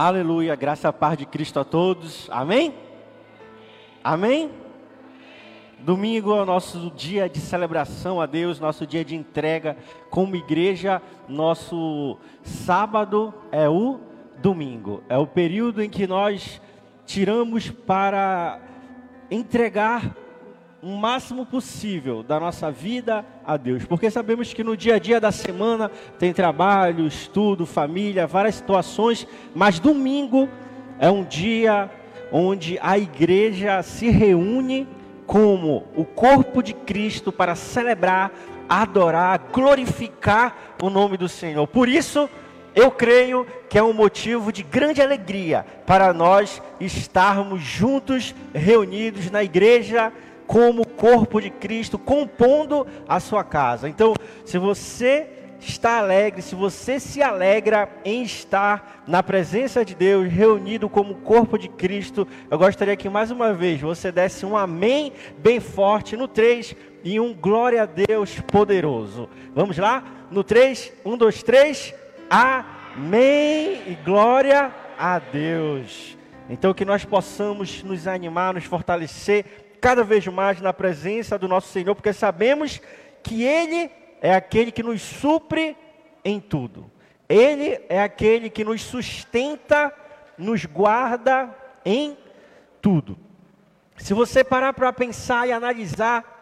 Aleluia, graça e paz de Cristo a todos. Amém? Amém? Domingo é o nosso dia de celebração a Deus, nosso dia de entrega como igreja. Nosso sábado é o domingo, é o período em que nós tiramos para entregar o máximo possível da nossa vida a Deus, porque sabemos que no dia a dia da semana tem trabalho, estudo, família, várias situações, mas domingo é um dia onde a igreja se reúne como o corpo de Cristo para celebrar, adorar, glorificar o nome do Senhor. Por isso, eu creio que é um motivo de grande alegria para nós estarmos juntos, reunidos na igreja como corpo de Cristo, compondo a sua casa. Então, se você está alegre, se você se alegra em estar na presença de Deus, reunido como corpo de Cristo, eu gostaria que mais uma vez você desse um amém bem forte no 3 e um glória a Deus poderoso. Vamos lá? No 3, 1, 2, 3, amém e glória a Deus. Então que nós possamos nos animar, nos fortalecer cada vez mais na presença do nosso Senhor, porque sabemos que Ele é aquele que nos supre em tudo. Ele é aquele que nos sustenta, nos guarda em tudo. Se você parar para pensar e analisar,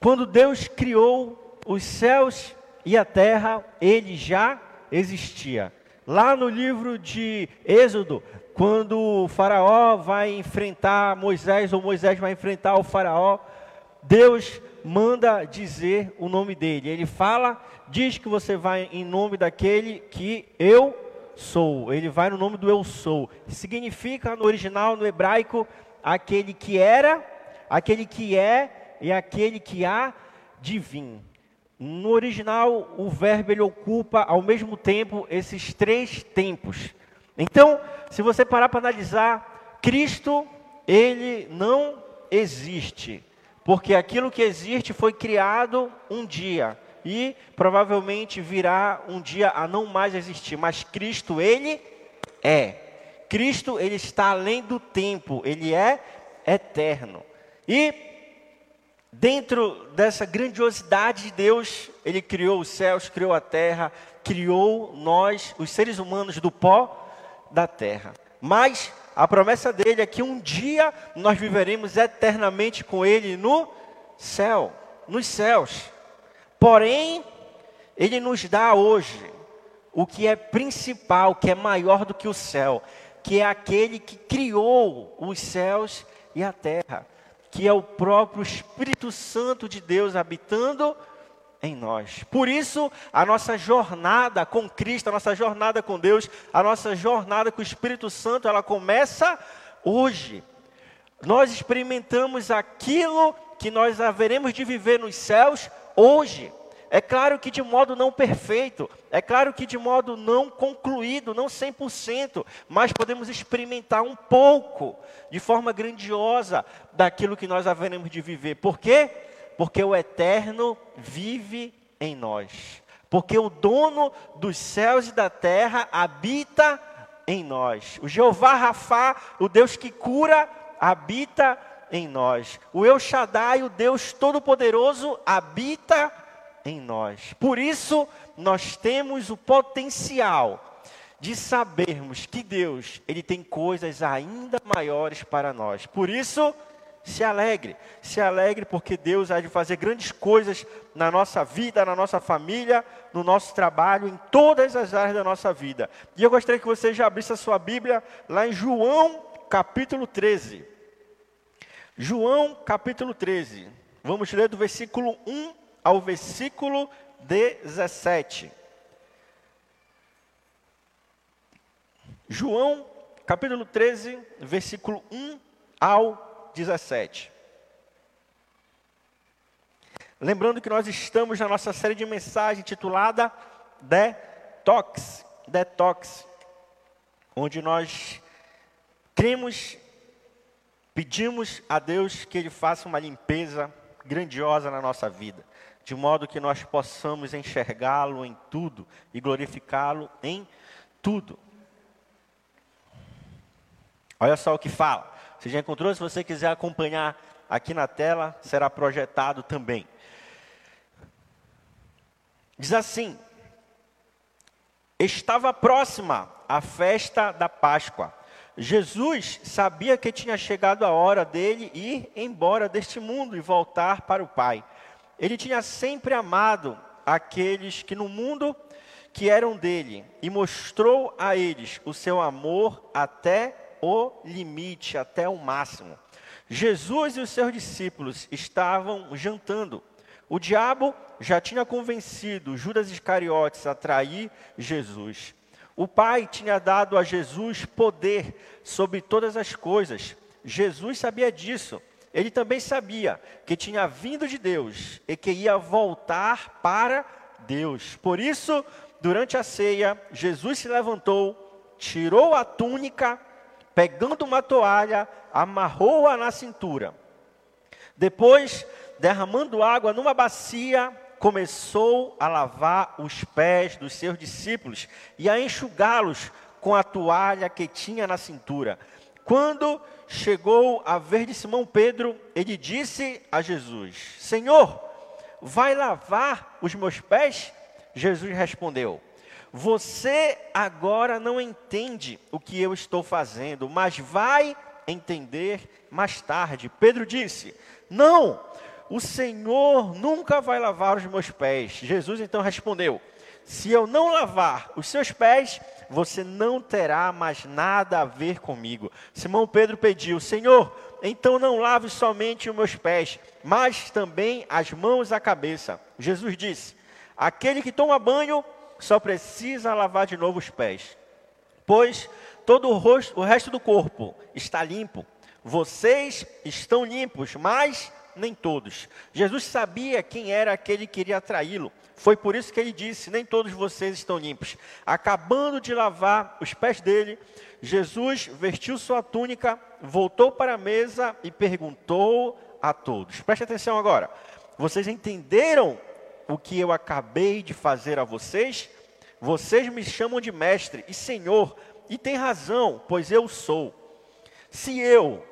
quando Deus criou os céus e a terra, ele já existia. Lá no livro de Êxodo, quando o Faraó vai enfrentar Moisés, ou Moisés vai enfrentar o Faraó, Deus manda dizer o nome dele. Ele fala, diz que você vai em nome daquele que eu sou. Ele vai no nome do eu sou. Significa no original, no hebraico, aquele que era, aquele que é e aquele que há de vir. No original, o verbo ele ocupa ao mesmo tempo esses três tempos. Então, se você parar para analisar, Cristo, ele não existe, porque aquilo que existe foi criado um dia e provavelmente virá um dia a não mais existir, mas Cristo, ele é. Cristo, ele está além do tempo, ele é eterno. E dentro dessa grandiosidade de Deus, ele criou os céus, criou a terra, criou nós, os seres humanos do pó da terra. Mas a promessa dele é que um dia nós viveremos eternamente com ele no céu, nos céus. Porém, ele nos dá hoje o que é principal, que é maior do que o céu, que é aquele que criou os céus e a terra, que é o próprio Espírito Santo de Deus habitando em nós. Por isso, a nossa jornada com Cristo, a nossa jornada com Deus, a nossa jornada com o Espírito Santo, ela começa hoje. Nós experimentamos aquilo que nós haveremos de viver nos céus hoje. É claro que de modo não perfeito, é claro que de modo não concluído, não 100%, mas podemos experimentar um pouco, de forma grandiosa, daquilo que nós haveremos de viver. Por quê? Porque o eterno vive em nós. Porque o dono dos céus e da terra habita em nós. O Jeová Rafá, o Deus que cura, habita em nós. O El Shaddai, o Deus Todo-Poderoso, habita em nós. Por isso, nós temos o potencial de sabermos que Deus, ele tem coisas ainda maiores para nós. Por isso, se alegre, se alegre porque Deus há de fazer grandes coisas na nossa vida, na nossa família, no nosso trabalho, em todas as áreas da nossa vida. E eu gostaria que você já abrisse a sua Bíblia lá em João capítulo 13. João capítulo 13. Vamos ler do versículo 1 ao versículo 17. João capítulo 13, versículo 1 ao 17. Lembrando que nós estamos na nossa série de mensagem titulada Detox, Detox, onde nós cremos, pedimos a Deus que Ele faça uma limpeza grandiosa na nossa vida, de modo que nós possamos enxergá-lo em tudo e glorificá-lo em tudo. Olha só o que fala. Você já encontrou? Se você quiser acompanhar aqui na tela, será projetado também. Diz assim: Estava próxima a festa da Páscoa. Jesus sabia que tinha chegado a hora dele ir embora deste mundo e voltar para o Pai. Ele tinha sempre amado aqueles que no mundo que eram dele e mostrou a eles o seu amor até o limite, até o máximo. Jesus e os seus discípulos estavam jantando. O diabo já tinha convencido Judas Iscariotes a trair Jesus. O Pai tinha dado a Jesus poder sobre todas as coisas. Jesus sabia disso. Ele também sabia que tinha vindo de Deus e que ia voltar para Deus. Por isso, durante a ceia, Jesus se levantou, tirou a túnica, pegando uma toalha, amarrou-a na cintura. Depois, derramando água numa bacia, começou a lavar os pés dos seus discípulos e a enxugá-los com a toalha que tinha na cintura. Quando chegou a ver de Simão Pedro, ele disse a Jesus: Senhor, vai lavar os meus pés? Jesus respondeu: Você agora não entende o que eu estou fazendo, mas vai entender mais tarde. Pedro disse: Não, o Senhor nunca vai lavar os meus pés. Jesus então respondeu: Se eu não lavar os seus pés, você não terá mais nada a ver comigo. Simão Pedro pediu: Senhor, então não lave somente os meus pés, mas também as mãos e a cabeça. Jesus disse: Aquele que toma banho só precisa lavar de novo os pés, pois todo o, rosto, o resto do corpo está limpo. Vocês estão limpos, mas nem todos. Jesus sabia quem era aquele que queria traí-lo. Foi por isso que ele disse: Nem todos vocês estão limpos. Acabando de lavar os pés dele, Jesus vestiu sua túnica, voltou para a mesa e perguntou a todos: Preste atenção agora. Vocês entenderam o que eu acabei de fazer a vocês? Vocês me chamam de mestre e senhor, e tem razão, pois eu sou. Se eu,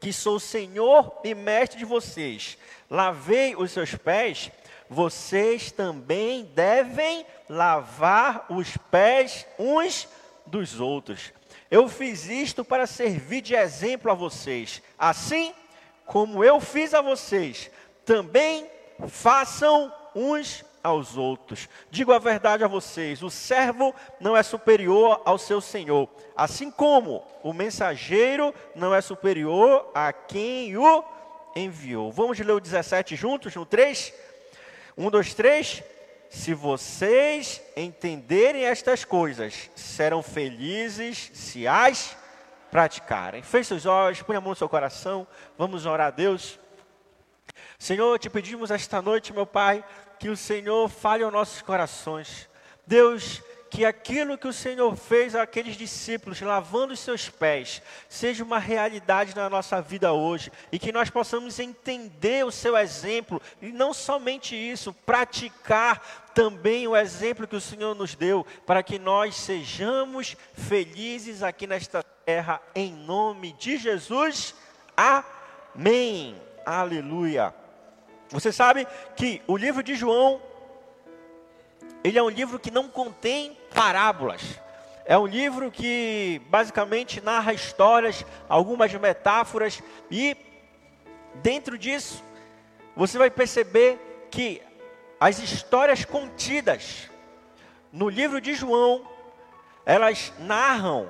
que sou Senhor e Mestre de vocês, lavei os seus pés, vocês também devem lavar os pés uns dos outros. Eu fiz isto para servir de exemplo a vocês. Assim como eu fiz a vocês, também façam uns aos outros. Digo a verdade a vocês: o servo não é superior ao seu senhor, assim como o mensageiro não é superior a quem o enviou. Vamos ler o 17 juntos, no 3? 1, 2, 3. Se vocês entenderem estas coisas, serão felizes se as praticarem. Feche seus olhos, põe a mão no seu coração, vamos orar a Deus. Senhor, te pedimos esta noite, meu Pai, que o Senhor fale aos nossos corações. Deus, que aquilo que o Senhor fez àqueles discípulos, lavando os seus pés, seja uma realidade na nossa vida hoje e que nós possamos entender o seu exemplo e não somente isso, praticar também o exemplo que o Senhor nos deu, para que nós sejamos felizes aqui nesta terra, em nome de Jesus. Amém. Aleluia. Você sabe que o livro de João, ele é um livro que não contém parábolas. É um livro que basicamente narra histórias, algumas metáforas e dentro disso você vai perceber que as histórias contidas no livro de João, elas narram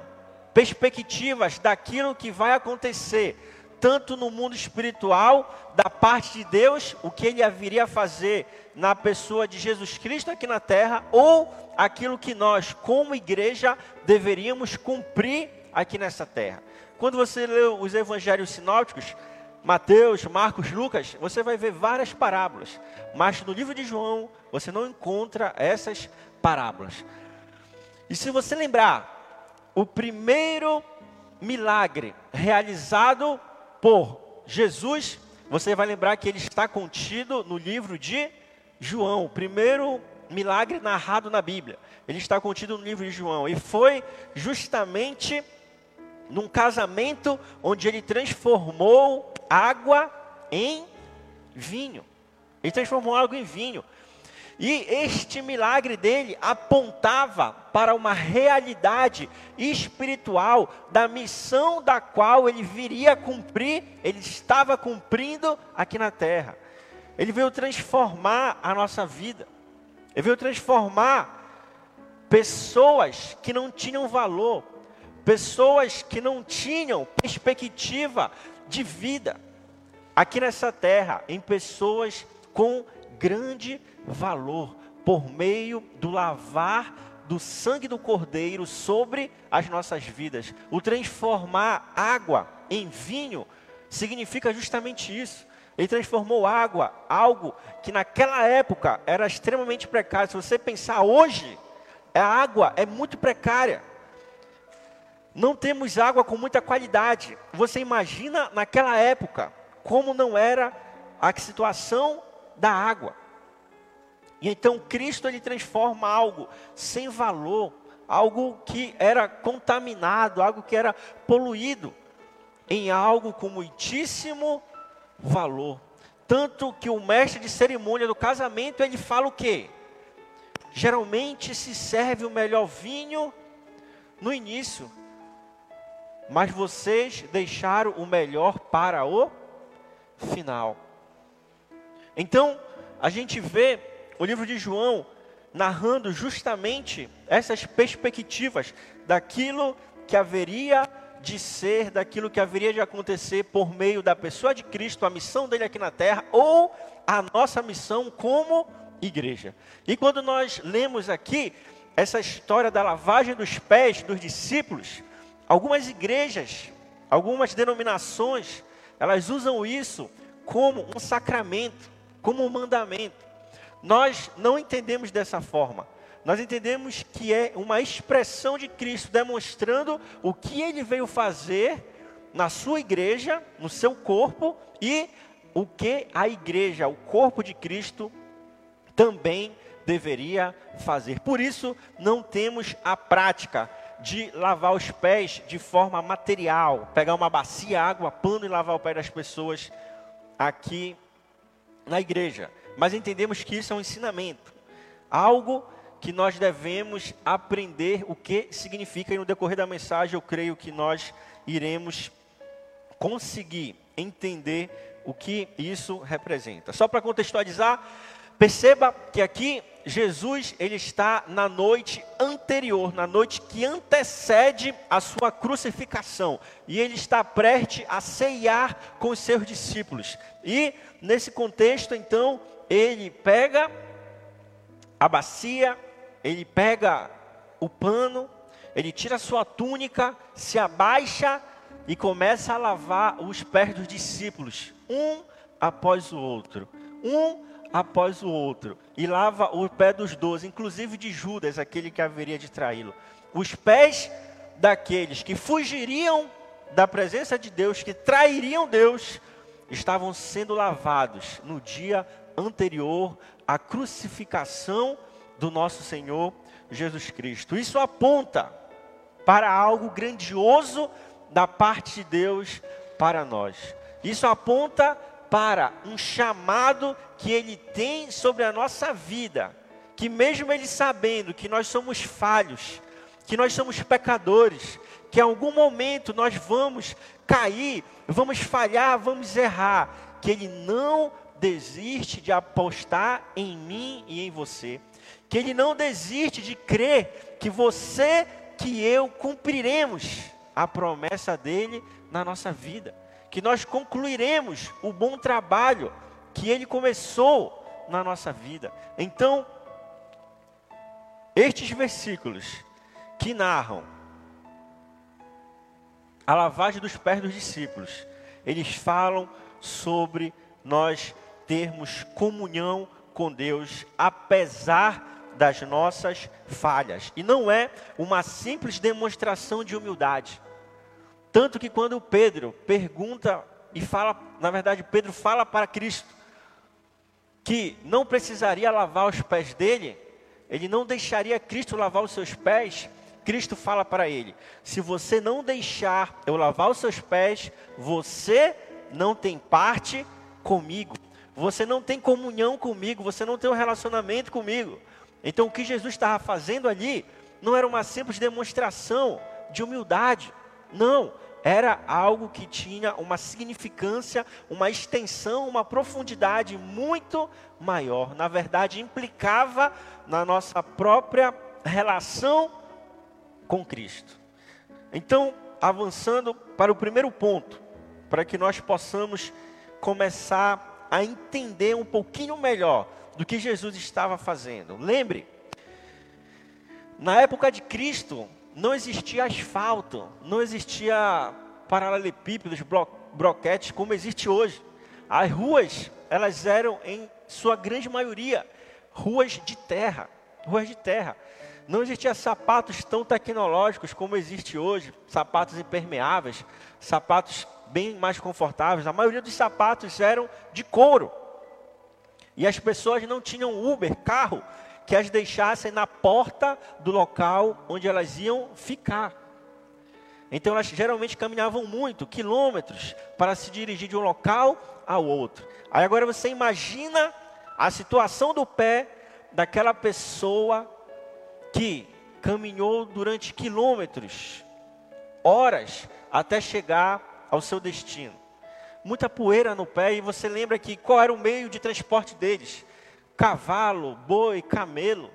perspectivas daquilo que vai acontecer tanto no mundo espiritual, da parte de Deus, o que ele haveria a fazer na pessoa de Jesus Cristo aqui na terra, ou aquilo que nós, como igreja, deveríamos cumprir aqui nessa terra. Quando você lê os evangelhos sinópticos, Mateus, Marcos, Lucas, você vai ver várias parábolas, mas no livro de João você não encontra essas parábolas. E se você lembrar, o primeiro milagre realizado por Jesus, você vai lembrar que ele está contido no livro de João, o primeiro milagre narrado na Bíblia. Ele está contido no livro de João e foi justamente num casamento onde ele transformou água em vinho. Ele transformou água em vinho. E este milagre dele apontava para uma realidade espiritual da missão da qual ele viria a cumprir, ele estava cumprindo aqui na terra. Ele veio transformar a nossa vida. Ele veio transformar pessoas que não tinham valor, pessoas que não tinham perspectiva de vida aqui nessa terra, em pessoas com grande valor, por meio do lavar do sangue do Cordeiro sobre as nossas vidas. O transformar água em vinho significa justamente isso. Ele transformou água, algo que naquela época era extremamente precário. Se você pensar hoje, a água é muito precária. Não temos água com muita qualidade. Você imagina naquela época como não era a situação da água. E então Cristo ele transforma algo sem valor, algo que era contaminado, algo que era poluído, em algo com muitíssimo valor. Tanto que o mestre de cerimônia do casamento, ele fala o quê? Geralmente se serve o melhor vinho no início, mas vocês deixaram o melhor para o final. Então, a gente vê o livro de João narrando justamente essas perspectivas daquilo que haveria de ser, daquilo que haveria de acontecer por meio da pessoa de Cristo, a missão dele aqui na terra, ou a nossa missão como igreja. E quando nós lemos aqui essa história da lavagem dos pés dos discípulos, algumas igrejas, algumas denominações, elas usam isso como um sacramento, como um mandamento. Nós não entendemos dessa forma. Nós entendemos que é uma expressão de Cristo demonstrando o que ele veio fazer na sua igreja, no seu corpo e o que a igreja, o corpo de Cristo, também deveria fazer. Por isso, não temos a prática de lavar os pés de forma material, pegar uma bacia, água, pano e lavar o pé das pessoas aqui na igreja mas entendemos que isso é um ensinamento, algo que nós devemos aprender o que significa, e no decorrer da mensagem eu creio que nós iremos conseguir entender o que isso representa. Só para contextualizar, perceba que aqui Jesus ele está na noite anterior, na noite que antecede a sua crucificação, e ele está prestes a ceiar com os seus discípulos. E nesse contexto, então, ele pega a bacia, ele pega o pano, ele tira a sua túnica, se abaixa e começa a lavar os pés dos discípulos, um após o outro, um após o outro, e lava o pé dos doze, inclusive de Judas, aquele que haveria de traí-lo. Os pés daqueles que fugiriam da presença de Deus, que trairiam Deus, estavam sendo lavados no dia anterior à crucificação do nosso Senhor Jesus Cristo. Isso aponta para algo grandioso da parte de Deus para nós. Isso aponta para um chamado que Ele tem sobre a nossa vida, que mesmo Ele sabendo que nós somos falhos, que nós somos pecadores, que em algum momento nós vamos cair, vamos falhar, vamos errar, que Ele não desiste de apostar em mim e em você, que Ele não desiste de crer que você, que eu cumpriremos a promessa dele na nossa vida, que nós concluiremos o bom trabalho que Ele começou na nossa vida. Então, estes versículos que narram a lavagem dos pés dos discípulos, eles falam sobre nós termos comunhão com Deus, apesar das nossas falhas. E não é uma simples demonstração de humildade. Tanto que quando Pedro pergunta e fala, na verdade, Pedro fala para Cristo que não precisaria lavar os pés dele, ele não deixaria Cristo lavar os seus pés. Cristo fala para ele: se você não deixar eu lavar os seus pés, você não tem parte comigo. Você não tem comunhão comigo, você não tem um relacionamento comigo. Então o que Jesus estava fazendo ali não era uma simples demonstração de humildade. Não, era algo que tinha uma significância, uma extensão, uma profundidade muito maior. Na verdade, implicava na nossa própria relação com Cristo. Então, avançando para o primeiro ponto, para que nós possamos começar a entender um pouquinho melhor do que Jesus estava fazendo. Lembre, na época de Cristo, não existia asfalto, não existia paralelepípedos, blo broquetes como existe hoje. As ruas, elas eram em sua grande maioria ruas de terra, ruas de terra. Não existia sapatos tão tecnológicos como existe hoje, sapatos impermeáveis, sapatos bem mais confortáveis. A maioria dos sapatos eram de couro. E as pessoas não tinham Uber, carro, que as deixassem na porta do local onde elas iam ficar. Então elas geralmente caminhavam muito, quilômetros, para se dirigir de um local ao outro. Aí agora você imagina a situação do pé daquela pessoa que caminhou durante quilômetros, horas, até chegar ao seu destino. Muita poeira no pé, e você lembra que qual era o meio de transporte deles? Cavalo, boi, camelo.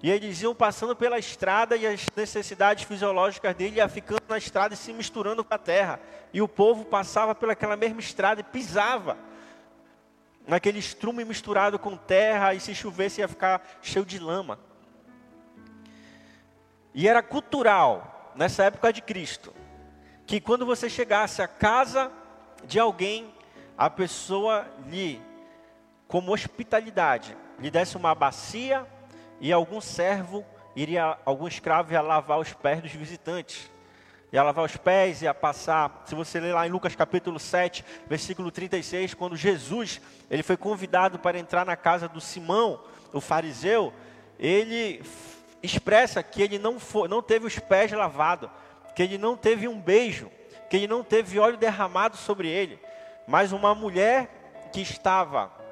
E eles iam passando pela estrada e as necessidades fisiológicas dele iam ficando na estrada e se misturando com a terra. E o povo passava pelaquela mesma estrada e pisava naquele estrume misturado com terra e se chovesse ia ficar cheio de lama. E era cultural, nessa época de Cristo, que quando você chegasse à casa de alguém, a pessoa lhe como hospitalidade, lhe desse uma bacia e algum servo iria, algum escravo ia lavar os pés dos visitantes. Ia lavar os pés, ia passar. Se você ler lá em Lucas capítulo 7, versículo 36, quando Jesus ele foi convidado para entrar na casa do Simão, o fariseu, ele expressa que ele não, foi, não teve os pés lavados, que ele não teve um beijo, que ele não teve óleo derramado sobre ele, mas uma mulher que estava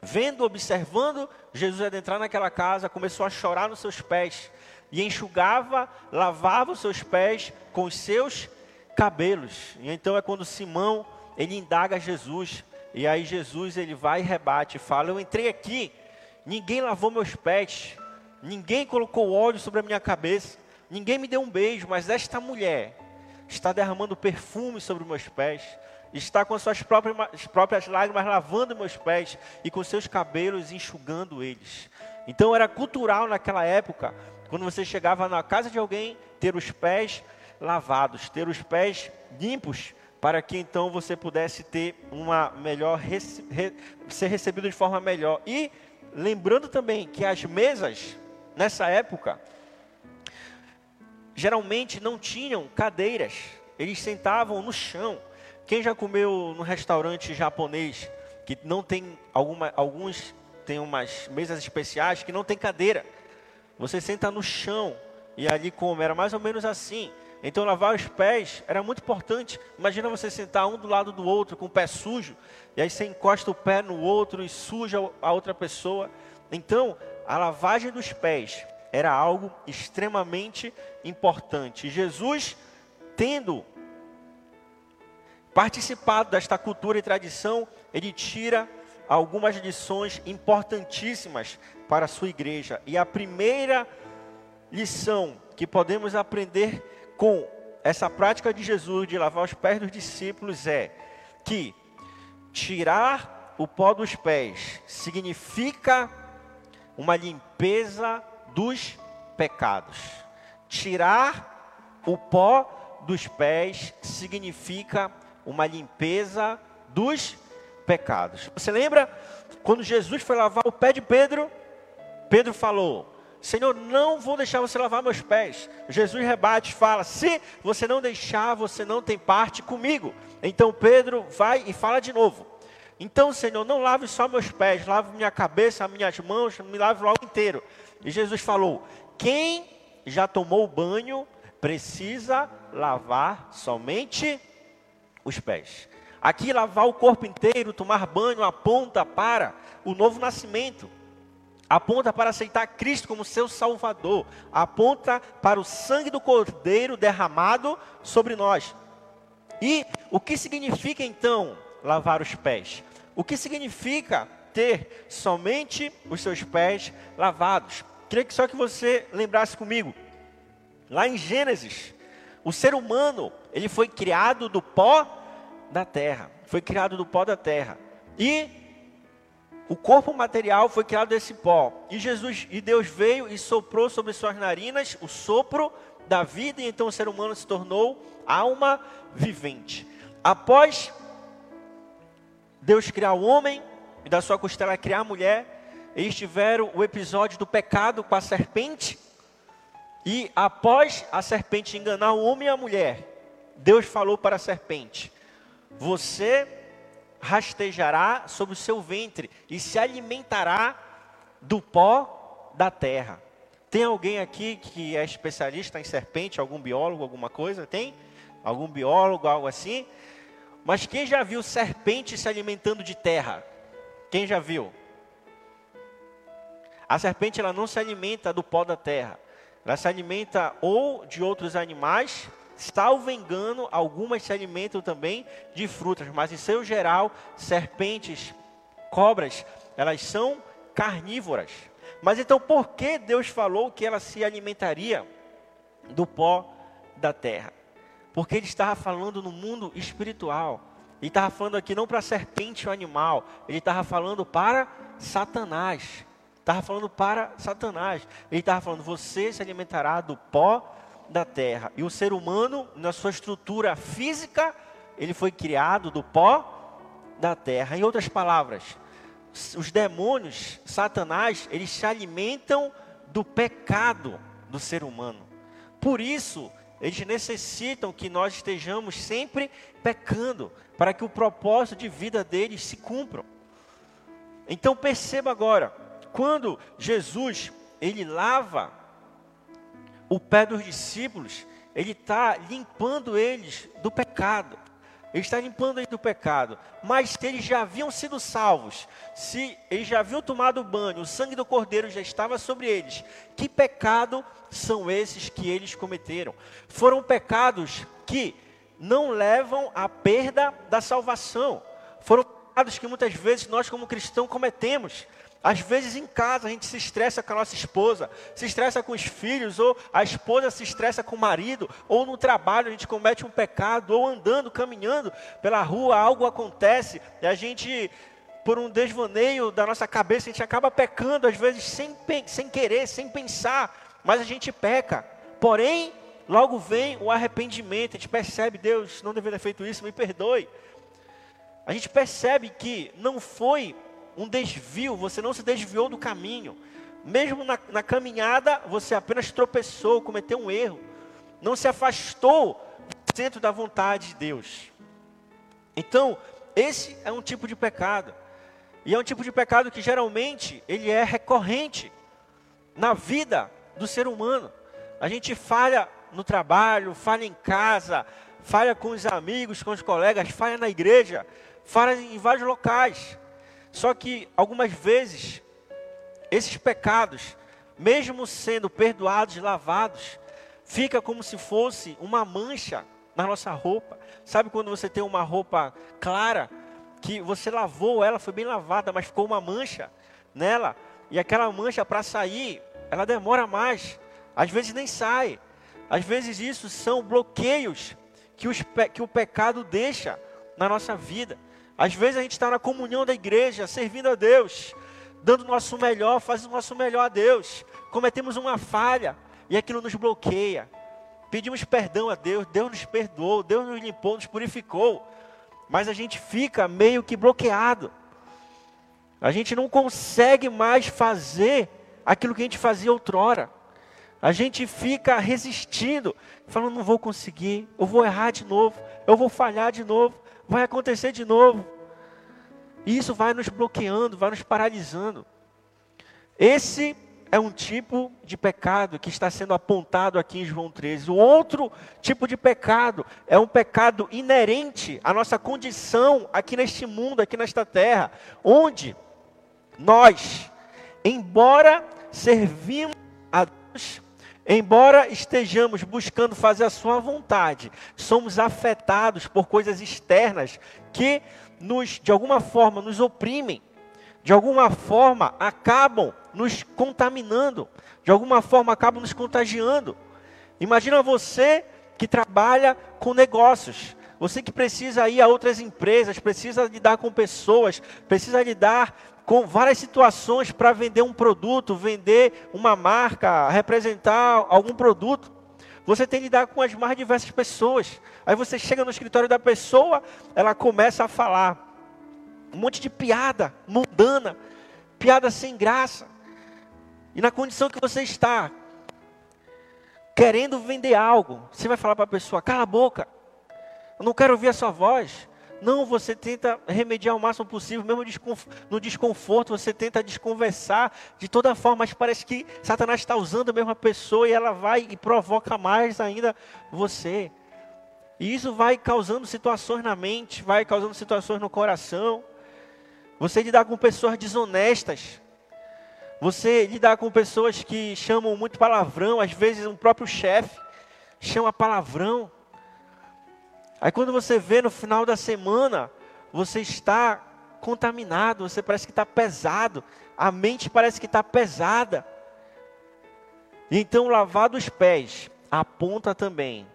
vendo, observando Jesus adentrar naquela casa, começou a chorar nos seus pés e enxugava, lavava os seus pés com os seus cabelos. E então é quando Simão ele indaga Jesus e aí Jesus ele vai e rebate fala: Eu entrei aqui, ninguém lavou meus pés, ninguém colocou óleo sobre a minha cabeça, ninguém me deu um beijo, mas esta mulher está derramando perfume sobre meus pés está com suas próprias, próprias lágrimas lavando meus pés e com seus cabelos enxugando eles. Então era cultural naquela época, quando você chegava na casa de alguém, ter os pés lavados, ter os pés limpos, para que então você pudesse ter uma melhor ser recebido de forma melhor. E lembrando também que as mesas nessa época geralmente não tinham cadeiras, eles sentavam no chão. Quem já comeu no restaurante japonês que não tem alguma, alguns tem umas mesas especiais que não tem cadeira. Você senta no chão e ali come. Era mais ou menos assim. Então lavar os pés era muito importante. Imagina você sentar um do lado do outro com o pé sujo e aí você encosta o pé no outro e suja a outra pessoa. Então a lavagem dos pés era algo extremamente importante. Jesus tendo participado desta cultura e tradição, ele tira algumas lições importantíssimas para a sua igreja. E a primeira lição que podemos aprender com essa prática de Jesus de lavar os pés dos discípulos é que tirar o pó dos pés significa uma limpeza dos pecados. Tirar o pó dos pés significa uma limpeza dos pecados. Você lembra quando Jesus foi lavar o pé de Pedro? Pedro falou: Senhor, não vou deixar você lavar meus pés. Jesus rebate, fala: Se você não deixar, você não tem parte comigo. Então Pedro vai e fala de novo: Então, Senhor, não lave só meus pés, lave minha cabeça, minhas mãos, me lave logo inteiro. E Jesus falou: Quem já tomou banho precisa lavar somente os pés. Aqui, lavar o corpo inteiro, tomar banho, aponta para o novo nascimento, aponta para aceitar Cristo como seu Salvador, aponta para o sangue do Cordeiro derramado sobre nós. E o que significa então lavar os pés? O que significa ter somente os seus pés lavados? Queria que só que você lembrasse comigo. Lá em Gênesis, o ser humano, ele foi criado do pó da terra. Foi criado do pó da terra. E o corpo material foi criado desse pó. E Jesus e Deus veio e soprou sobre suas narinas o sopro da vida, e então o ser humano se tornou alma vivente. Após Deus criar o homem e da sua costela criar a mulher, eles tiveram o episódio do pecado com a serpente. E após a serpente enganar o homem e a mulher, Deus falou para a serpente: Você rastejará sobre o seu ventre e se alimentará do pó da terra. Tem alguém aqui que é especialista em serpente, algum biólogo, alguma coisa? Tem? Algum biólogo, algo assim? Mas quem já viu serpente se alimentando de terra? Quem já viu? A serpente ela não se alimenta do pó da terra. Ela se alimenta ou de outros animais, salvo engano, algumas se alimentam também de frutas, mas em seu geral, serpentes, cobras, elas são carnívoras. Mas então por que Deus falou que ela se alimentaria do pó da terra? Porque ele estava falando no mundo espiritual. Ele estava falando aqui não para serpente ou animal, ele estava falando para Satanás. Estava falando para Satanás. Ele estava falando: você se alimentará do pó da terra. E o ser humano, na sua estrutura física, ele foi criado do pó da terra. Em outras palavras, os demônios, Satanás, eles se alimentam do pecado do ser humano. Por isso, eles necessitam que nós estejamos sempre pecando, para que o propósito de vida deles se cumpra. Então perceba agora, quando Jesus ele lava o pé dos discípulos, ele está limpando eles do pecado. Ele está limpando eles do pecado. Mas se eles já haviam sido salvos, se eles já haviam tomado banho, o sangue do cordeiro já estava sobre eles, que pecado são esses que eles cometeram? Foram pecados que não levam à perda da salvação. Foram pecados que muitas vezes nós, como cristãos, cometemos. Às vezes em casa a gente se estressa com a nossa esposa, se estressa com os filhos, ou a esposa se estressa com o marido, ou no trabalho a gente comete um pecado, ou andando, caminhando pela rua, algo acontece, e a gente, por um desvaneio da nossa cabeça, a gente acaba pecando, às vezes sem, sem querer, sem pensar, mas a gente peca. Porém, logo vem o arrependimento, a gente percebe, Deus, não deveria ter feito isso, me perdoe. A gente percebe que não foi um desvio, você não se desviou do caminho. Mesmo na, na caminhada, você apenas tropeçou, cometeu um erro. Não se afastou do centro da vontade de Deus. Então, esse é um tipo de pecado. E é um tipo de pecado que geralmente ele é recorrente na vida do ser humano. A gente falha no trabalho, falha em casa, falha com os amigos, com os colegas, falha na igreja, falha em vários locais. Só que algumas vezes esses pecados, mesmo sendo perdoados lavados, fica como se fosse uma mancha na nossa roupa. Sabe quando você tem uma roupa clara que você lavou ela, foi bem lavada, mas ficou uma mancha nela, e aquela mancha para sair, ela demora mais. Às vezes nem sai. Às vezes isso são bloqueios que, os, que o pecado deixa na nossa vida. Às vezes a gente está na comunhão da igreja, servindo a Deus, dando o nosso melhor, fazendo o nosso melhor a Deus. Cometemos uma falha e aquilo nos bloqueia. Pedimos perdão a Deus, Deus nos perdoou, Deus nos limpou, nos purificou. Mas a gente fica meio que bloqueado. A gente não consegue mais fazer aquilo que a gente fazia outrora. A gente fica resistindo, falando: não vou conseguir, eu vou errar de novo, eu vou falhar de novo vai acontecer de novo. E isso vai nos bloqueando, vai nos paralisando. Esse é um tipo de pecado que está sendo apontado aqui em João 13. O outro tipo de pecado é um pecado inerente à nossa condição aqui neste mundo, aqui nesta terra, onde nós, embora servimos a Deus, embora estejamos buscando fazer a sua vontade, somos afetados por coisas externas que nos de alguma forma nos oprimem de alguma forma acabam nos contaminando, de alguma forma acabam nos contagiando. Imagina você que trabalha com negócios, você que precisa ir a outras empresas, precisa lidar com pessoas, precisa lidar com várias situações para vender um produto, vender uma marca, representar algum produto. Você tem que lidar com as mais diversas pessoas. Aí você chega no escritório da pessoa, ela começa a falar um monte de piada mundana, piada sem graça. E na condição que você está, querendo vender algo, você vai falar para a pessoa: cala a boca, eu não quero ouvir a sua voz. Não, você tenta remediar o máximo possível, mesmo no desconforto, você tenta desconversar de toda forma, mas parece que Satanás está usando a mesma pessoa e ela vai e provoca mais ainda você. E isso vai causando situações na mente, vai causando situações no coração. Você lidar com pessoas desonestas. Você lidar com pessoas que chamam muito palavrão, às vezes o próprio chefe chama palavrão. Aí quando você vê no final da semana, você está contaminado, você parece que está pesado, a mente parece que está pesada. Então lavar os pés aponta também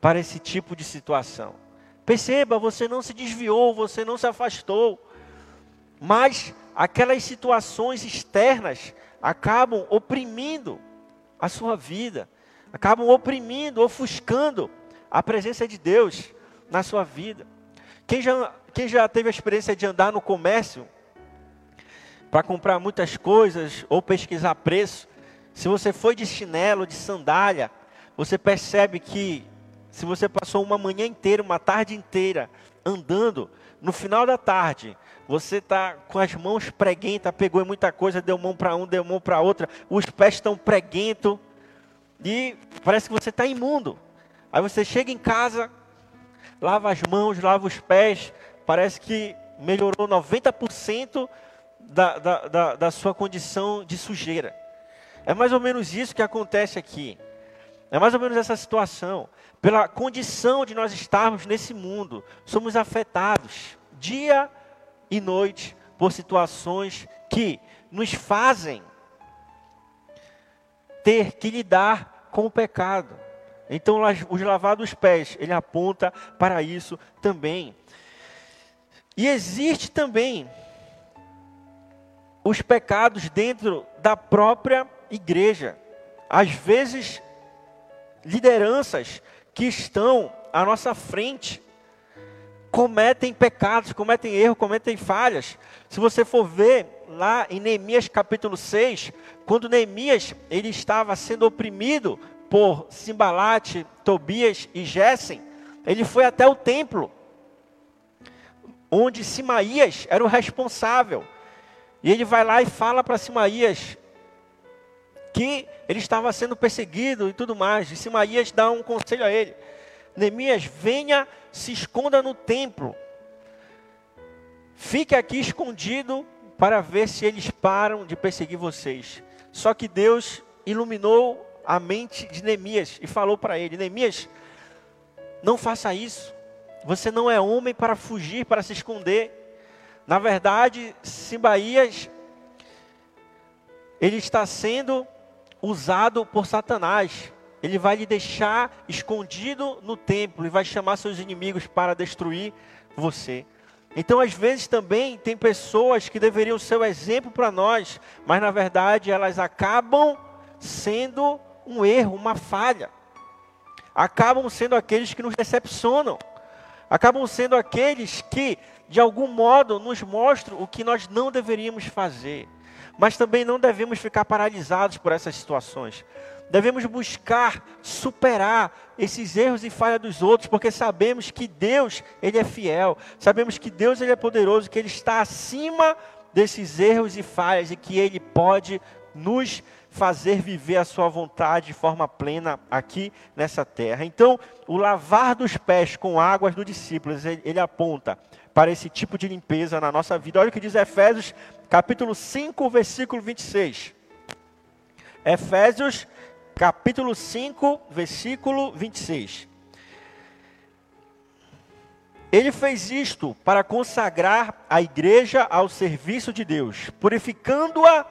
para esse tipo de situação. Perceba, você não se desviou, você não se afastou. Mas aquelas situações externas acabam oprimindo a sua vida, acabam oprimindo, ofuscando a presença de Deus na sua vida. Quem já, quem já teve a experiência de andar no comércio para comprar muitas coisas ou pesquisar preço, se você foi de chinelo, de sandália, você percebe que se você passou uma manhã inteira, uma tarde inteira andando, no final da tarde, você está com as mãos preguentas, pegou muita coisa, deu mão para um, deu mão para outra, os pés estão preguentos e parece que você está imundo. Aí você chega em casa, lava as mãos, lava os pés, parece que melhorou 90% da, da, da, da sua condição de sujeira. É mais ou menos isso que acontece aqui. É mais ou menos essa situação. Pela condição de nós estarmos nesse mundo, somos afetados dia e noite por situações que nos fazem ter que lidar com o pecado. Então, os lavados pés, ele aponta para isso também. E existe também os pecados dentro da própria igreja. Às vezes, lideranças que estão à nossa frente cometem pecados, cometem erros, cometem falhas. Se você for ver lá em Neemias capítulo 6, quando Neemias ele estava sendo oprimido por Simbalate, Tobias e Gessen, ele foi até o templo, onde Simaías era o responsável. E ele vai lá e fala para Simaías que ele estava sendo perseguido e tudo mais. E Simaías dá um conselho a ele: Neemias, venha, se esconda no templo. Fique aqui escondido para ver se eles param de perseguir vocês. Só que Deus iluminou a mente de Neemias e falou para ele: Neemias, não faça isso. Você não é homem para fugir, para se esconder. Na verdade, Simbaías, ele está sendo usado por Satanás ele vai lhe deixar escondido no templo e vai chamar seus inimigos para destruir você. Então, às vezes também tem pessoas que deveriam ser o exemplo para nós, mas na verdade elas acabam sendo um erro, uma falha. Acabam sendo aqueles que nos decepcionam. Acabam sendo aqueles que, de algum modo, nos mostram o que nós não deveríamos fazer. Mas também não devemos ficar paralisados por essas situações. Devemos buscar superar esses erros e falhas dos outros, porque sabemos que Deus, ele é fiel. Sabemos que Deus ele é poderoso, que ele está acima desses erros e falhas e que ele pode nos fazer viver a sua vontade de forma plena aqui nessa terra. Então, o lavar dos pés com águas dos discípulos, ele, ele aponta para esse tipo de limpeza na nossa vida. Olha o que diz Efésios, capítulo 5, versículo 26. Efésios, capítulo 5, versículo 26. Ele fez isto para consagrar a igreja ao serviço de Deus, purificando-a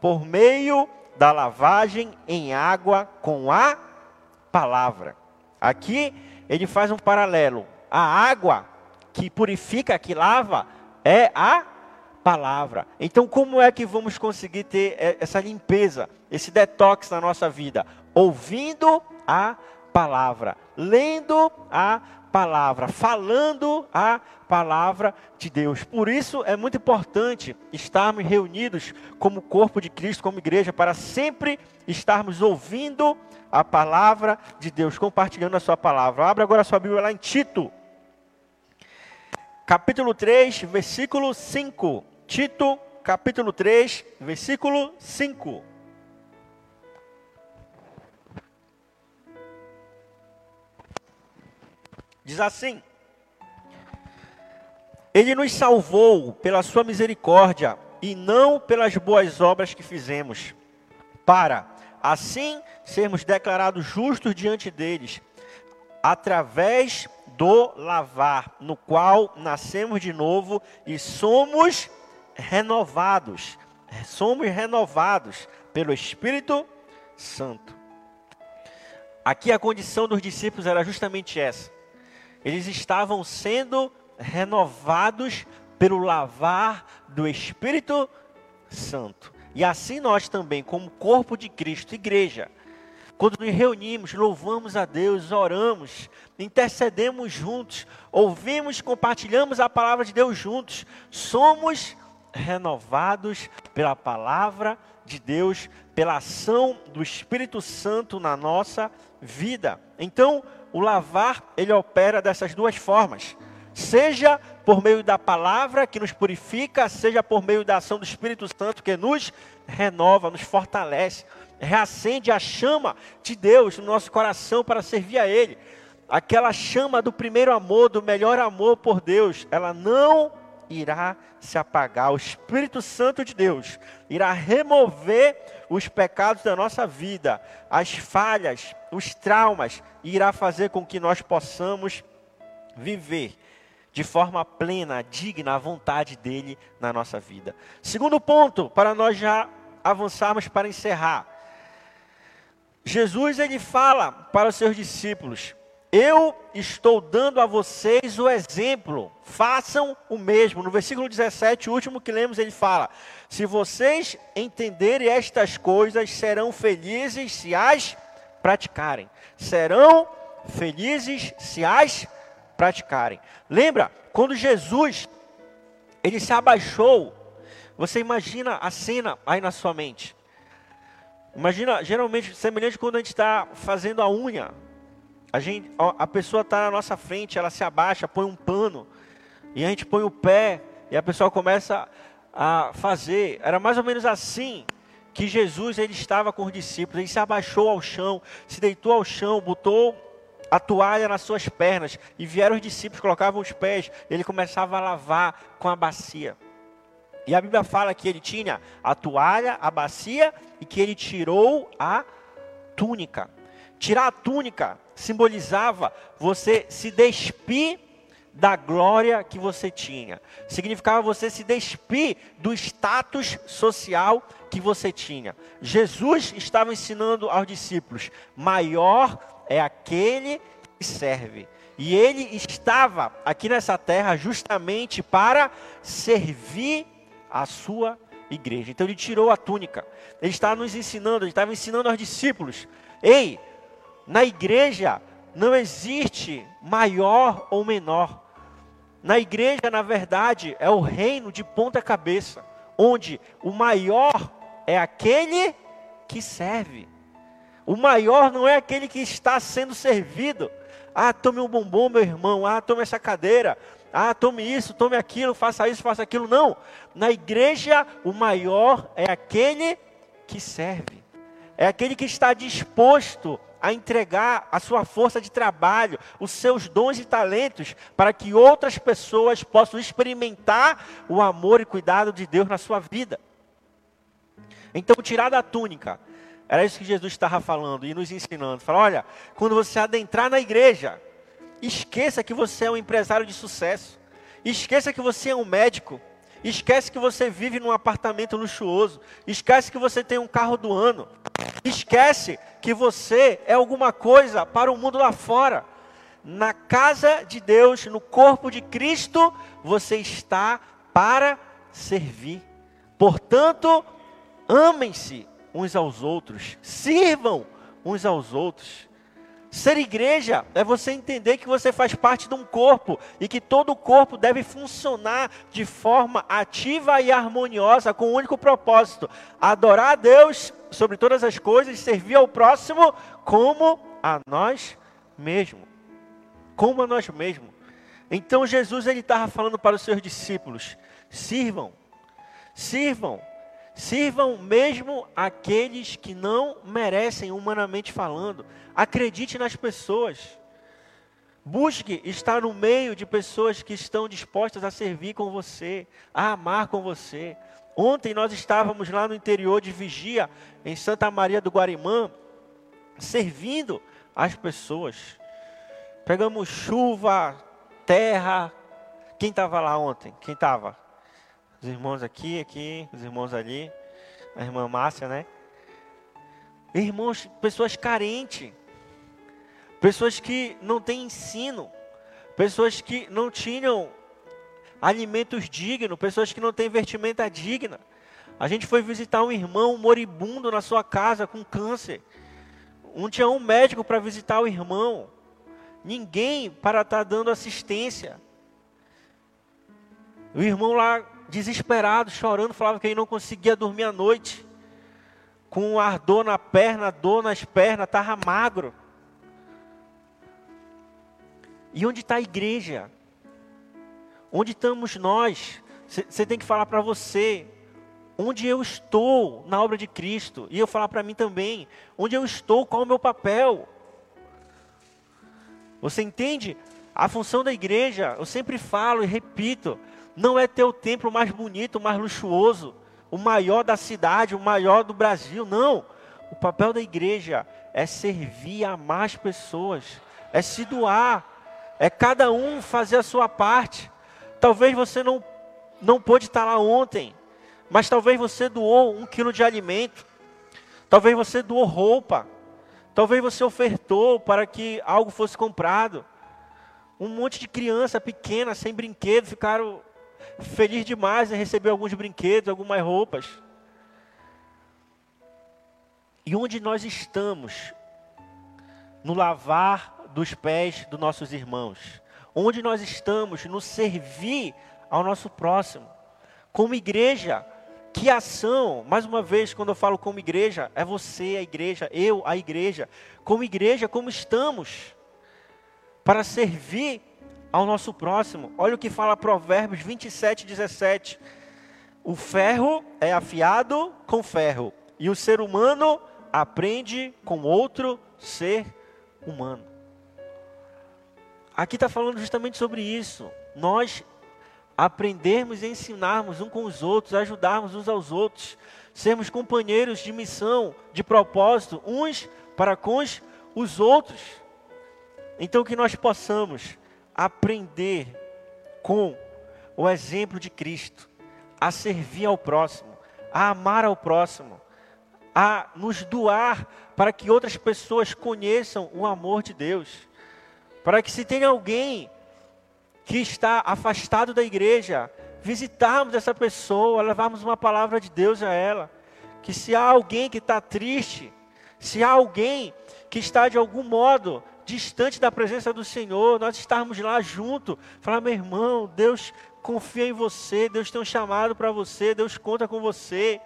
por meio da lavagem em água com a palavra. Aqui ele faz um paralelo. A água que purifica, que lava, é a palavra. Então, como é que vamos conseguir ter essa limpeza, esse detox na nossa vida? Ouvindo a palavra, lendo a palavra, falando a palavra de Deus. Por isso é muito importante estarmos reunidos como corpo de Cristo, como igreja, para sempre estarmos ouvindo a palavra de Deus, compartilhando a sua palavra. Abra agora a sua Bíblia lá em Tito, capítulo 3, versículo 5. Tito, capítulo 3, versículo 5. Diz assim: Ele nos salvou pela sua misericórdia e não pelas boas obras que fizemos, para assim sermos declarados justos diante deles, através do lavar, no qual nascemos de novo e somos renovados. Somos renovados pelo Espírito Santo. Aqui a condição dos discípulos era justamente essa. Eles estavam sendo renovados pelo lavar do Espírito Santo. E assim nós também, como corpo de Cristo, igreja, quando nos reunimos, louvamos a Deus, oramos, intercedemos juntos, ouvimos, compartilhamos a palavra de Deus juntos, somos renovados pela palavra de Deus, pela ação do Espírito Santo na nossa vida. Então, o lavar, ele opera dessas duas formas. Seja por meio da palavra que nos purifica, seja por meio da ação do Espírito Santo que nos renova, nos fortalece reacende a chama de Deus no nosso coração para servir a Ele. Aquela chama do primeiro amor, do melhor amor por Deus, ela não irá se apagar. O Espírito Santo de Deus irá remover os pecados da nossa vida, as falhas, os traumas, irá fazer com que nós possamos viver de forma plena, digna à vontade dele na nossa vida. Segundo ponto, para nós já avançarmos para encerrar. Jesus ele fala para os seus discípulos: Eu estou dando a vocês o exemplo, façam o mesmo. No versículo 17, o último que lemos, ele fala: Se vocês entenderem estas coisas, serão felizes se as praticarem. Serão felizes se as praticarem. Lembra, quando Jesus ele se abaixou, você imagina a cena aí na sua mente. Imagina, geralmente, semelhante quando a gente está fazendo a unha. A, gente, a pessoa está na nossa frente, ela se abaixa, põe um pano, e a gente põe o pé, e a pessoa começa a fazer. Era mais ou menos assim que Jesus ele estava com os discípulos. Ele se abaixou ao chão, se deitou ao chão, botou a toalha nas suas pernas, e vieram os discípulos, colocavam os pés, ele começava a lavar com a bacia. E a Bíblia fala que ele tinha a toalha, a bacia e que ele tirou a túnica. Tirar a túnica simbolizava você se despir da glória que você tinha. Significava você se despir do status social que você tinha. Jesus estava ensinando aos discípulos: maior é aquele que serve. E ele estava aqui nessa terra justamente para servir a sua igreja. Então ele tirou a túnica. Ele estava nos ensinando, ele estava ensinando aos discípulos: ei, na igreja não existe maior ou menor. Na igreja, na verdade, é o reino de ponta cabeça, onde o maior é aquele que serve. O maior não é aquele que está sendo servido. Ah, tome um bombom, meu irmão. Ah, tome essa cadeira. Ah, tome isso, tome aquilo, faça isso, faça aquilo. Não. Na igreja, o maior é aquele que serve. é aquele que está disposto a entregar a sua força de trabalho, os seus dons e talentos, para que outras pessoas possam experimentar o amor e cuidado de Deus na sua vida. Então, tirar da túnica, era isso que Jesus estava falando e nos ensinando. Fala, olha, quando você adentrar na igreja, esqueça que você é um empresário de sucesso, esqueça que você é um médico, Esquece que você vive num apartamento luxuoso. Esquece que você tem um carro do ano. Esquece que você é alguma coisa para o mundo lá fora. Na casa de Deus, no corpo de Cristo, você está para servir. Portanto, amem-se uns aos outros, sirvam uns aos outros. Ser igreja é você entender que você faz parte de um corpo e que todo o corpo deve funcionar de forma ativa e harmoniosa com o um único propósito: adorar a Deus sobre todas as coisas, servir ao próximo como a nós mesmos. Como a nós mesmos. Então Jesus ele estava falando para os seus discípulos: sirvam, sirvam Sirvam mesmo aqueles que não merecem, humanamente falando. Acredite nas pessoas. Busque estar no meio de pessoas que estão dispostas a servir com você, a amar com você. Ontem nós estávamos lá no interior de Vigia, em Santa Maria do Guarimã, servindo as pessoas. Pegamos chuva, terra. Quem estava lá ontem? Quem estava? Os irmãos aqui, aqui, os irmãos ali, a irmã Márcia, né? Irmãos, pessoas carentes, pessoas que não têm ensino, pessoas que não tinham alimentos dignos, pessoas que não têm vestimenta digna. A gente foi visitar um irmão moribundo na sua casa com câncer. Não tinha um médico para visitar o irmão. Ninguém para estar tá dando assistência. O irmão lá desesperado, chorando, falava que ele não conseguia dormir à noite, com ardor na perna, dor nas pernas, estava magro. E onde está a igreja? Onde estamos nós? Você tem que falar para você, onde eu estou na obra de Cristo, e eu falar para mim também, onde eu estou, qual o meu papel. Você entende? A função da igreja, eu sempre falo e repito, não é ter o templo mais bonito, mais luxuoso, o maior da cidade, o maior do Brasil. Não. O papel da igreja é servir a mais pessoas, é se doar, é cada um fazer a sua parte. Talvez você não, não pôde estar lá ontem, mas talvez você doou um quilo de alimento, talvez você doou roupa, talvez você ofertou para que algo fosse comprado. Um monte de criança pequena, sem brinquedo, ficaram feliz demais em receber alguns brinquedos, algumas roupas. E onde nós estamos? No lavar dos pés dos nossos irmãos. Onde nós estamos? No servir ao nosso próximo. Como igreja, que ação, mais uma vez, quando eu falo como igreja, é você a igreja, eu a igreja. Como igreja, como estamos? Para servir ao nosso próximo. Olha o que fala Provérbios 27, 17. O ferro é afiado com ferro, e o ser humano aprende com outro ser humano. Aqui está falando justamente sobre isso. Nós aprendermos e ensinarmos uns com os outros, ajudarmos uns aos outros, sermos companheiros de missão, de propósito, uns para com os outros. Então que nós possamos aprender com o exemplo de Cristo, a servir ao próximo, a amar ao próximo, a nos doar para que outras pessoas conheçam o amor de Deus. Para que se tem alguém que está afastado da igreja, visitarmos essa pessoa, levarmos uma palavra de Deus a ela. Que se há alguém que está triste, se há alguém que está de algum modo distante da presença do Senhor, nós estarmos lá junto, falar, meu irmão, Deus confia em você, Deus tem um chamado para você, Deus conta com você.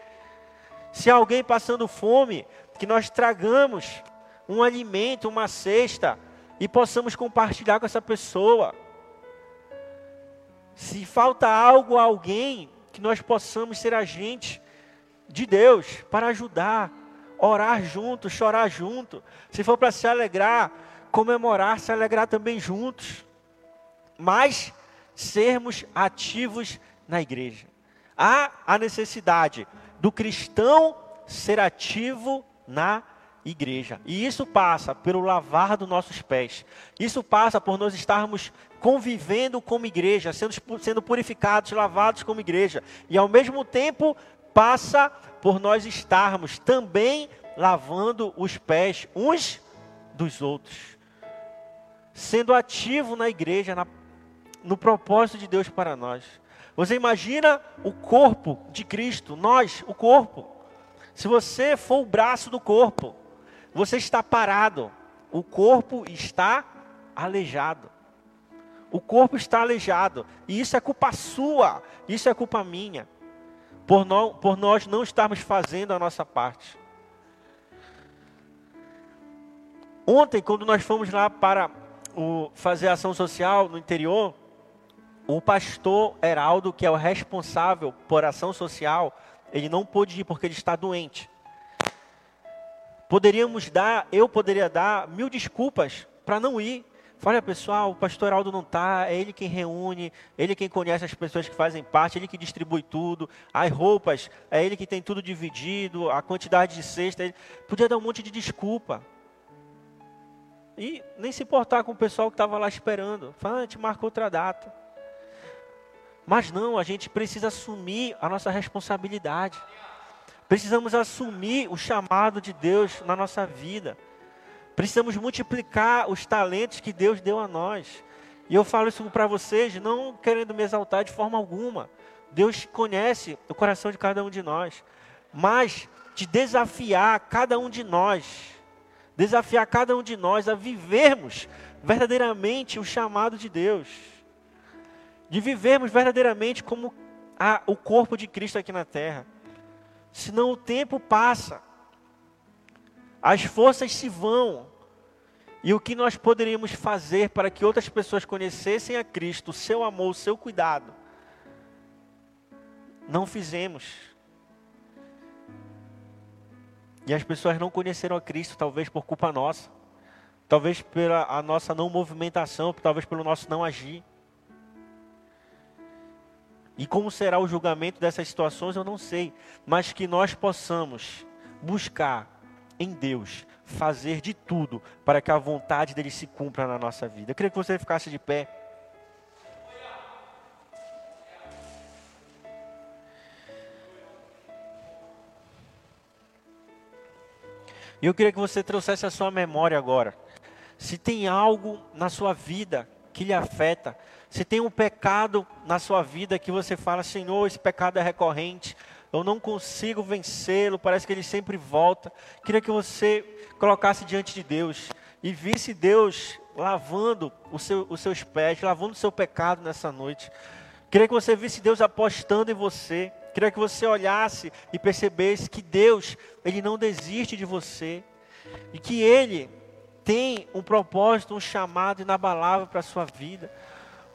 Se alguém passando fome, que nós tragamos um alimento, uma cesta, e possamos compartilhar com essa pessoa. Se falta algo a alguém, que nós possamos ser agentes de Deus para ajudar. orar junto, chorar junto. Se for para se alegrar, comemorar, se alegrar também juntos. Mas sermos ativos na igreja. Há a necessidade do cristão ser ativo na igreja. E isso passa pelo lavar dos nossos pés. Isso passa por nós estarmos convivendo como igreja, sendo, sendo purificados, lavados como igreja. E ao mesmo tempo passa por nós estarmos também lavando os pés uns dos outros. Sendo ativo na igreja, na, no propósito de Deus para nós. Você imagina o corpo de Cristo, nós, o corpo. Se você for o braço do corpo, você está parado, o corpo está aleijado. O corpo está aleijado, e isso é culpa sua, isso é culpa minha, por, por nós não estarmos fazendo a nossa parte. Ontem, quando nós fomos lá para o, fazer ação social no interior, o pastor Heraldo, que é o responsável por ação social, ele não pôde ir porque ele está doente. Poderíamos dar, eu poderia dar mil desculpas para não ir. Olha pessoal, o pastor Heraldo não está, é ele quem reúne, ele quem conhece as pessoas que fazem parte, ele que distribui tudo, as roupas, é ele que tem tudo dividido, a quantidade de cesta. Ele... Podia dar um monte de desculpa. E nem se importar com o pessoal que estava lá esperando. Fala, ah, a gente marca outra data. Mas não, a gente precisa assumir a nossa responsabilidade. Precisamos assumir o chamado de Deus na nossa vida. Precisamos multiplicar os talentos que Deus deu a nós. E eu falo isso para vocês, não querendo me exaltar de forma alguma. Deus conhece o coração de cada um de nós. Mas de desafiar cada um de nós, desafiar cada um de nós a vivermos verdadeiramente o chamado de Deus. De vivermos verdadeiramente como a, o corpo de Cristo aqui na terra. Senão o tempo passa, as forças se vão, e o que nós poderíamos fazer para que outras pessoas conhecessem a Cristo, o seu amor, o seu cuidado, não fizemos. E as pessoas não conheceram a Cristo, talvez por culpa nossa, talvez pela a nossa não movimentação, talvez pelo nosso não agir. E como será o julgamento dessas situações, eu não sei, mas que nós possamos buscar em Deus fazer de tudo para que a vontade dele se cumpra na nossa vida. Eu queria que você ficasse de pé. E eu queria que você trouxesse a sua memória agora. Se tem algo na sua vida que lhe afeta, se tem um pecado na sua vida que você fala, Senhor, esse pecado é recorrente, eu não consigo vencê-lo, parece que ele sempre volta. Queria que você colocasse diante de Deus e visse Deus lavando seu, os seus pés, lavando o seu pecado nessa noite. Queria que você visse Deus apostando em você. Queria que você olhasse e percebesse que Deus, Ele não desiste de você. E que Ele tem um propósito, um chamado inabalável para a sua vida.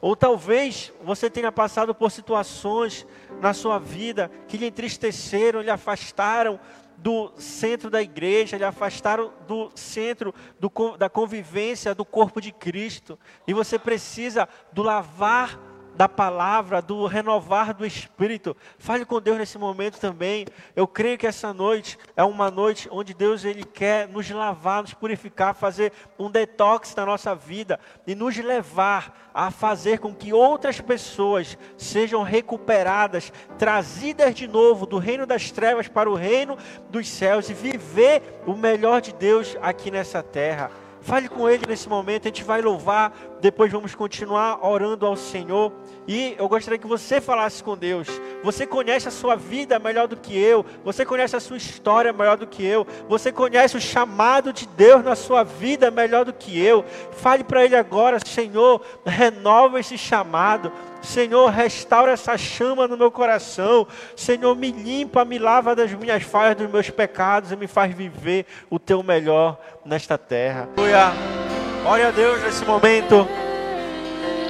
Ou talvez você tenha passado por situações na sua vida que lhe entristeceram, lhe afastaram do centro da igreja, lhe afastaram do centro do, da convivência do corpo de Cristo. E você precisa do lavar da palavra, do renovar do espírito. Fale com Deus nesse momento também. Eu creio que essa noite é uma noite onde Deus ele quer nos lavar, nos purificar, fazer um detox na nossa vida e nos levar a fazer com que outras pessoas sejam recuperadas, trazidas de novo do reino das trevas para o reino dos céus e viver o melhor de Deus aqui nessa terra. Fale com Ele nesse momento, a gente vai louvar, depois vamos continuar orando ao Senhor. E eu gostaria que você falasse com Deus. Você conhece a sua vida melhor do que eu, você conhece a sua história melhor do que eu, você conhece o chamado de Deus na sua vida melhor do que eu. Fale para Ele agora, Senhor, renova esse chamado. Senhor, restaura essa chama no meu coração. Senhor, me limpa, me lava das minhas falhas, dos meus pecados e me faz viver o teu melhor nesta terra. Aleluia. Ore a Deus nesse momento.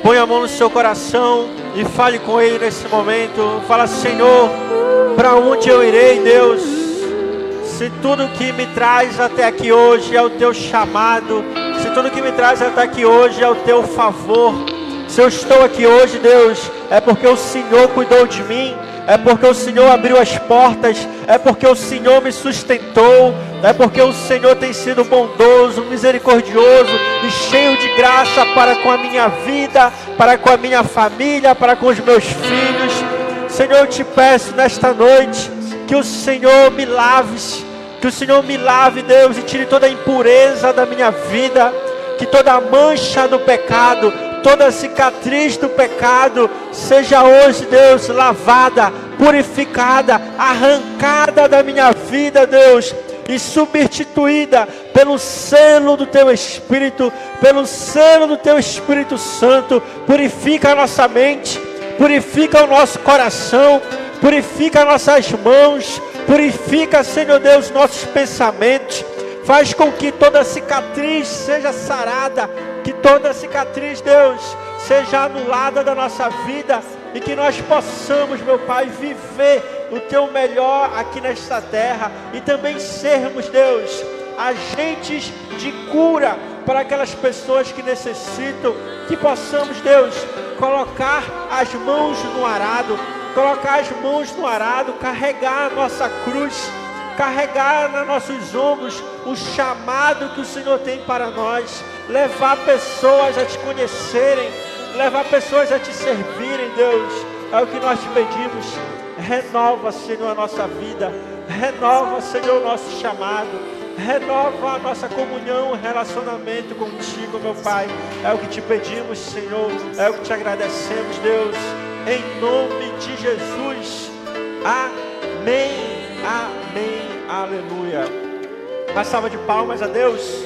Põe a mão no seu coração e fale com Ele nesse momento. Fala, Senhor, para onde eu irei, Deus? Se tudo que me traz até aqui hoje é o teu chamado, se tudo que me traz até aqui hoje é o teu favor, se eu estou aqui hoje, Deus, é porque o Senhor cuidou de mim, é porque o Senhor abriu as portas, é porque o Senhor me sustentou, é porque o Senhor tem sido bondoso, misericordioso e cheio de graça para com a minha vida, para com a minha família, para com os meus filhos. Senhor, eu te peço nesta noite que o Senhor me lave, que o Senhor me lave, Deus, e tire toda a impureza da minha vida, que toda a mancha do pecado, toda cicatriz do pecado seja hoje, Deus, lavada, purificada, arrancada da minha vida, Deus, e substituída pelo selo do Teu Espírito, pelo selo do Teu Espírito Santo. Purifica a nossa mente, purifica o nosso coração, purifica nossas mãos, purifica, Senhor Deus, nossos pensamentos. Faz com que toda cicatriz seja sarada, que toda cicatriz, Deus, seja anulada da nossa vida e que nós possamos, meu Pai, viver o teu melhor aqui nesta terra e também sermos, Deus, agentes de cura para aquelas pessoas que necessitam, que possamos, Deus, colocar as mãos no arado, colocar as mãos no arado, carregar a nossa cruz carregar nos nossos ombros o chamado que o Senhor tem para nós, levar pessoas a te conhecerem, levar pessoas a te servirem, Deus. É o que nós te pedimos. Renova, Senhor, a nossa vida. Renova, Senhor, o nosso chamado. Renova a nossa comunhão, relacionamento contigo, meu Pai. É o que te pedimos, Senhor. É o que te agradecemos, Deus. Em nome de Jesus. Amém. Amém. Aleluia. Uma salva de palmas a Deus.